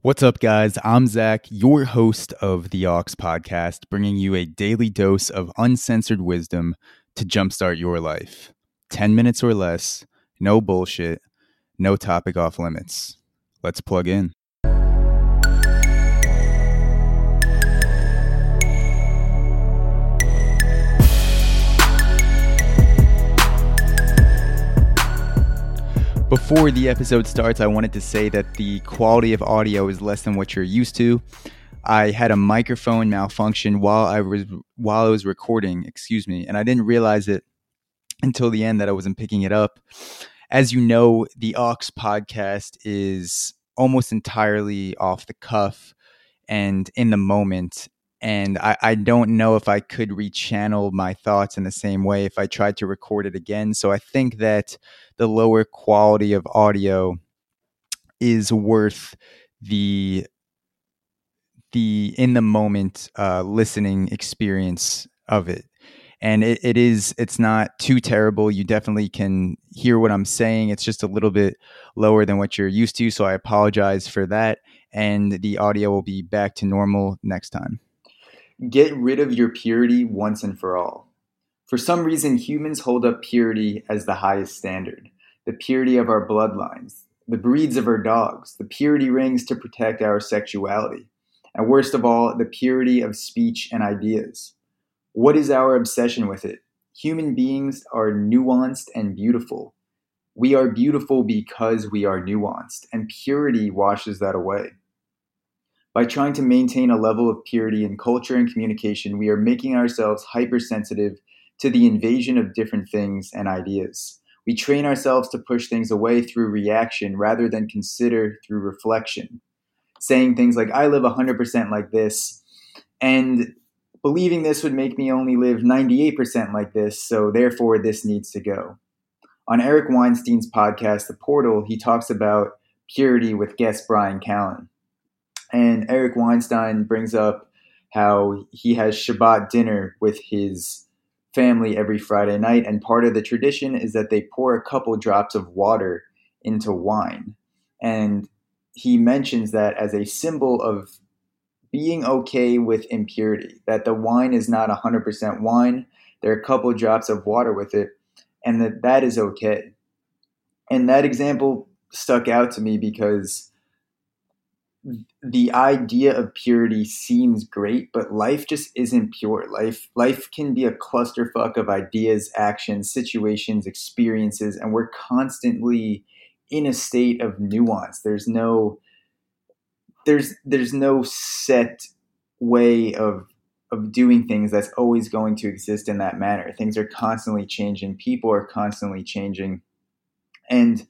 What's up, guys? I'm Zach, your host of the Aux podcast, bringing you a daily dose of uncensored wisdom to jumpstart your life. 10 minutes or less, no bullshit, no topic off limits. Let's plug in. Before the episode starts, I wanted to say that the quality of audio is less than what you're used to. I had a microphone malfunction while I was while I was recording, excuse me, and I didn't realize it until the end that I wasn't picking it up. As you know, the Aux podcast is almost entirely off the cuff and in the moment. And I, I don't know if I could rechannel my thoughts in the same way if I tried to record it again. So I think that the lower quality of audio is worth the the in the moment uh, listening experience of it. And it, it is it's not too terrible. You definitely can hear what i'm saying. It's just a little bit lower than what you're used to so i apologize for that and the audio will be back to normal next time get rid of your purity once and for all for some reason, humans hold up purity as the highest standard the purity of our bloodlines, the breeds of our dogs, the purity rings to protect our sexuality, and worst of all, the purity of speech and ideas. What is our obsession with it? Human beings are nuanced and beautiful. We are beautiful because we are nuanced, and purity washes that away. By trying to maintain a level of purity in culture and communication, we are making ourselves hypersensitive to the invasion of different things and ideas. We train ourselves to push things away through reaction rather than consider through reflection. Saying things like, I live 100% like this, and believing this would make me only live 98% like this, so therefore this needs to go. On Eric Weinstein's podcast, The Portal, he talks about purity with guest Bryan Callen. And Eric Weinstein brings up how he has Shabbat dinner with his family every Friday night. And part of the tradition is that they pour a couple drops of water into wine. And he mentions that as a symbol of being okay with impurity, that the wine is not 100% wine. There are a couple drops of water with it, and that that is okay. And that example stuck out to me because the idea of purity seems great, but life just isn't pure. Life life can be a clusterfuck of ideas, actions, situations, experiences, and we're constantly in a state of nuance. There's no there's there's no set way of of doing things that's always going to exist in that manner. Things are constantly changing, people are constantly changing. And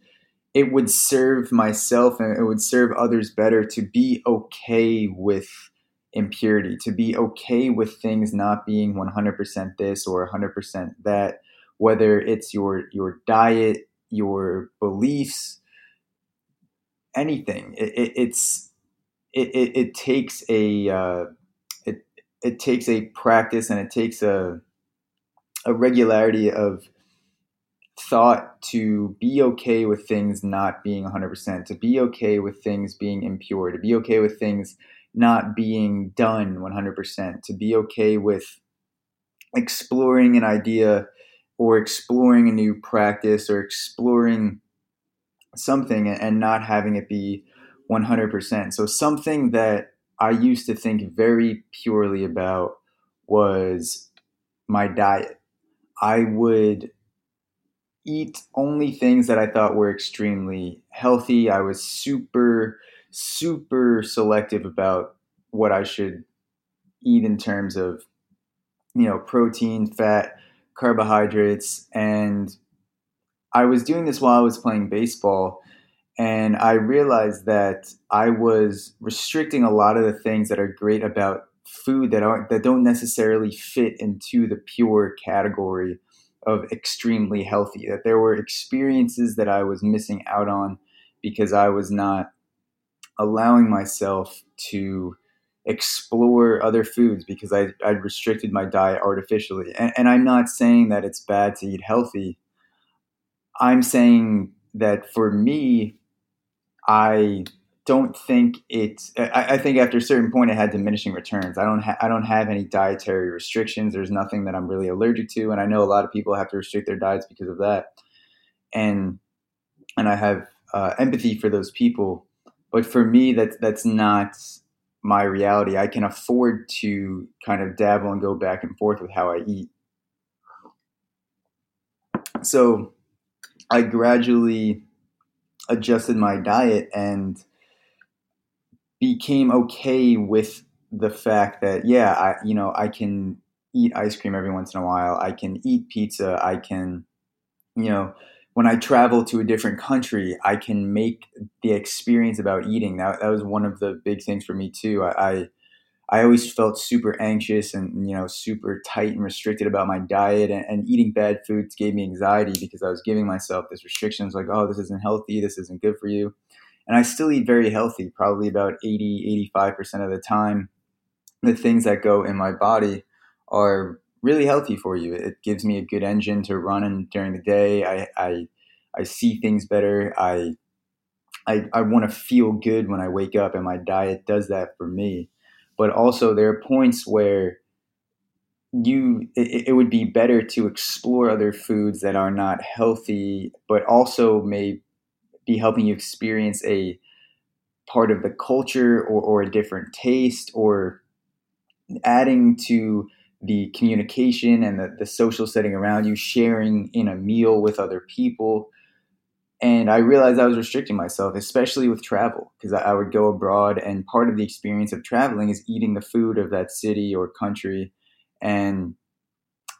it would serve myself and it would serve others better to be okay with impurity, to be okay with things not being 100% this or 100% that, whether it's your your diet, your beliefs, anything. It, it, it's it, it, it, takes a uh, it it takes a practice and it takes a a regularity of thought to be okay with things not being 100%, to be okay with things being impure, to be okay with things not being done 100%, to be okay with exploring an idea or exploring a new practice or exploring something and not having it be 100%. So, something that I used to think very purely about was my diet. I would eat only things that I thought were extremely healthy. I was super, super selective about what I should eat in terms of, you know, protein, fat, carbohydrates. And I was doing this while I was playing baseball. And I realized that I was restricting a lot of the things that are great about food that aren't that don't necessarily fit into the pure category of extremely healthy, that there were experiences that I was missing out on because I was not allowing myself to explore other foods because I, I restricted my diet artificially. And, and I'm not saying that it's bad to eat healthy. I'm saying that for me, I don't think it's. I, I, think after a certain point, it had diminishing returns. I don't. Ha- I don't have any dietary restrictions. There's nothing that I'm really allergic to, and I know a lot of people have to restrict their diets because of that. And and I have uh, empathy for those people, but for me, that's that's not my reality. I can afford to kind of dabble and go back and forth with how I eat. So I gradually adjusted my diet and became okay with the fact that yeah, I you know I can eat ice cream every once in a while. I can eat pizza. I can you know when I travel to a different country, I can make the experience about eating. That that was one of the big things for me too. I, I I always felt super anxious and you know super tight and restricted about my diet and, and, eating bad foods gave me anxiety because I was giving myself this restrictions like oh this isn't healthy this isn't good for you and I still eat very healthy probably about 80 85% of the time. The things that go in my body are really healthy for you. It gives me a good engine to run in during the day. I I, I see things better. I I, I want to feel good when I wake up and my diet does that for me. But also there are points where you it, it, would be better to explore other foods that are not healthy but also may be helping you experience a part of the culture or, or a different taste or adding to the communication and the, the social setting around you sharing in a meal with other people and I realized I was restricting myself, especially with travel, because I, I, would go abroad, and part of the experience of traveling is eating the food of that city or country, and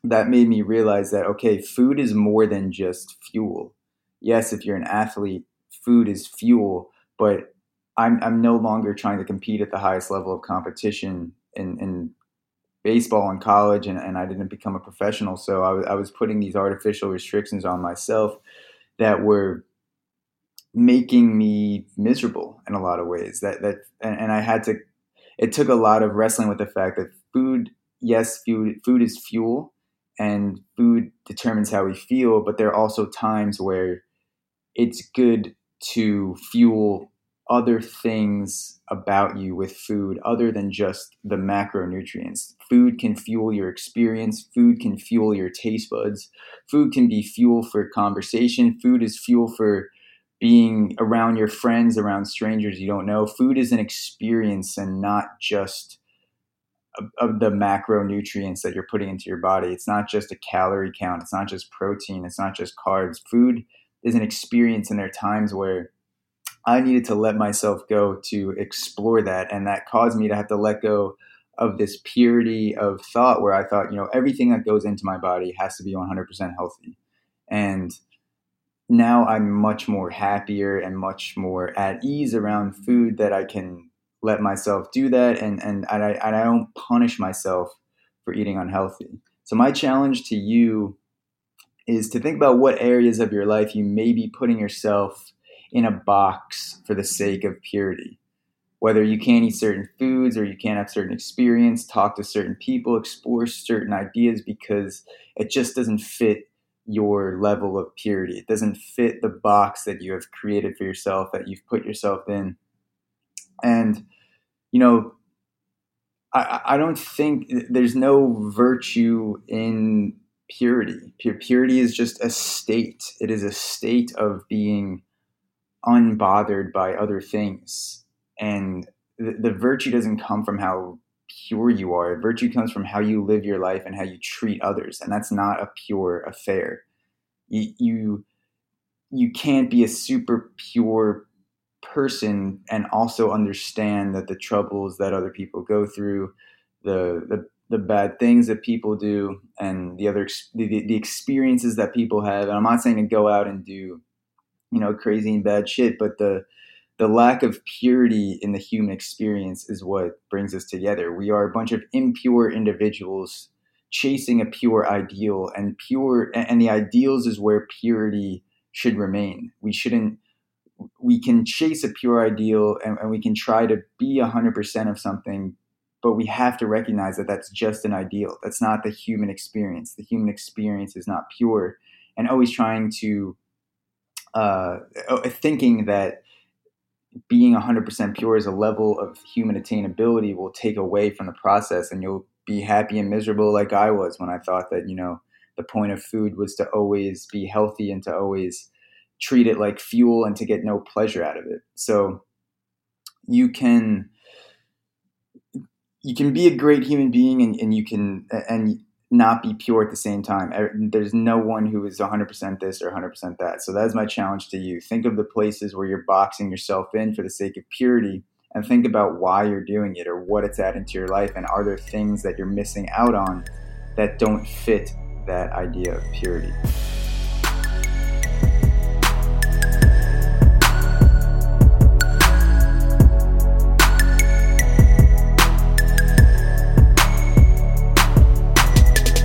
that made me realize that okay, food is more than just fuel. Yes, if you're an athlete, food is fuel, but I'm I'm no longer trying to compete at the highest level of competition in, in baseball in college, and, and I didn't become a professional, so I, I was putting these artificial restrictions on myself that were making me miserable in a lot of ways. That that and, and I had to. It took a lot of wrestling with the fact that food, yes, food food is fuel, and food determines how we feel. But there are also times where it's good to fuel other things about you with food other than just the macronutrients. Food can fuel your experience, food can fuel your taste buds, food can be fuel for conversation, food is fuel for being around your friends, around strangers you don't know. Food is an experience and not just of the macronutrients that you're putting into your body. It's not just a calorie count. It's not just protein. It's not just carbs. Food is an experience, and there are times where I needed to let myself go to explore that, and that caused me to have to let go of this purity of thought where I thought, you know, everything that goes into my body has to be 100% healthy, and now I'm much more happier and much more at ease around food that I can let myself do that and, and, and, I, and I don't punish myself for eating unhealthy. So, my challenge to you is to think about what areas of your life you may be putting yourself in a box for the sake of purity. Whether you can't eat certain foods or you can't have certain experience, talk to certain people, explore certain ideas because it just doesn't fit your level of purity. It doesn't fit the box that you have created for yourself, that you've put yourself in. And, you know, I, I don't think there's no virtue in purity. Purity is just a state, it is a state of being unbothered by other things. And the, the virtue doesn't come from how pure you are. Virtue comes from how you live your life and how you treat others, and that's not a pure affair. You you, you can't be a super pure person and also understand that the troubles that other people go through, the the the bad things that people do, and the other the, the experiences that people have. And I'm not saying to go out and do, you know, crazy and bad shit, but the the lack of purity in the human experience is what brings us together. We are a bunch of impure individuals chasing a pure ideal, and pure and the ideals is where purity should remain. We shouldn't. We can chase a pure ideal, and, and we can try to be hundred percent of something, but we have to recognize that that's just an ideal. That's not the human experience. The human experience is not pure, and always trying to uh, thinking that being 100% pure is a level of human attainability will take away from the process and you'll be happy and miserable like I was when I thought that, you know, the point of food was to always be healthy and to always treat it like fuel and to get no pleasure out of it. So you can you can be a great human being and, and you can and not be pure at the same time. Er, there's no one who is 100% this or 100% that. So that is my challenge to you. Think of the places where you're boxing yourself in for the sake of purity and think about why you're doing it or what it's adding to your life and are there things that you're missing out on that don't fit that idea of purity.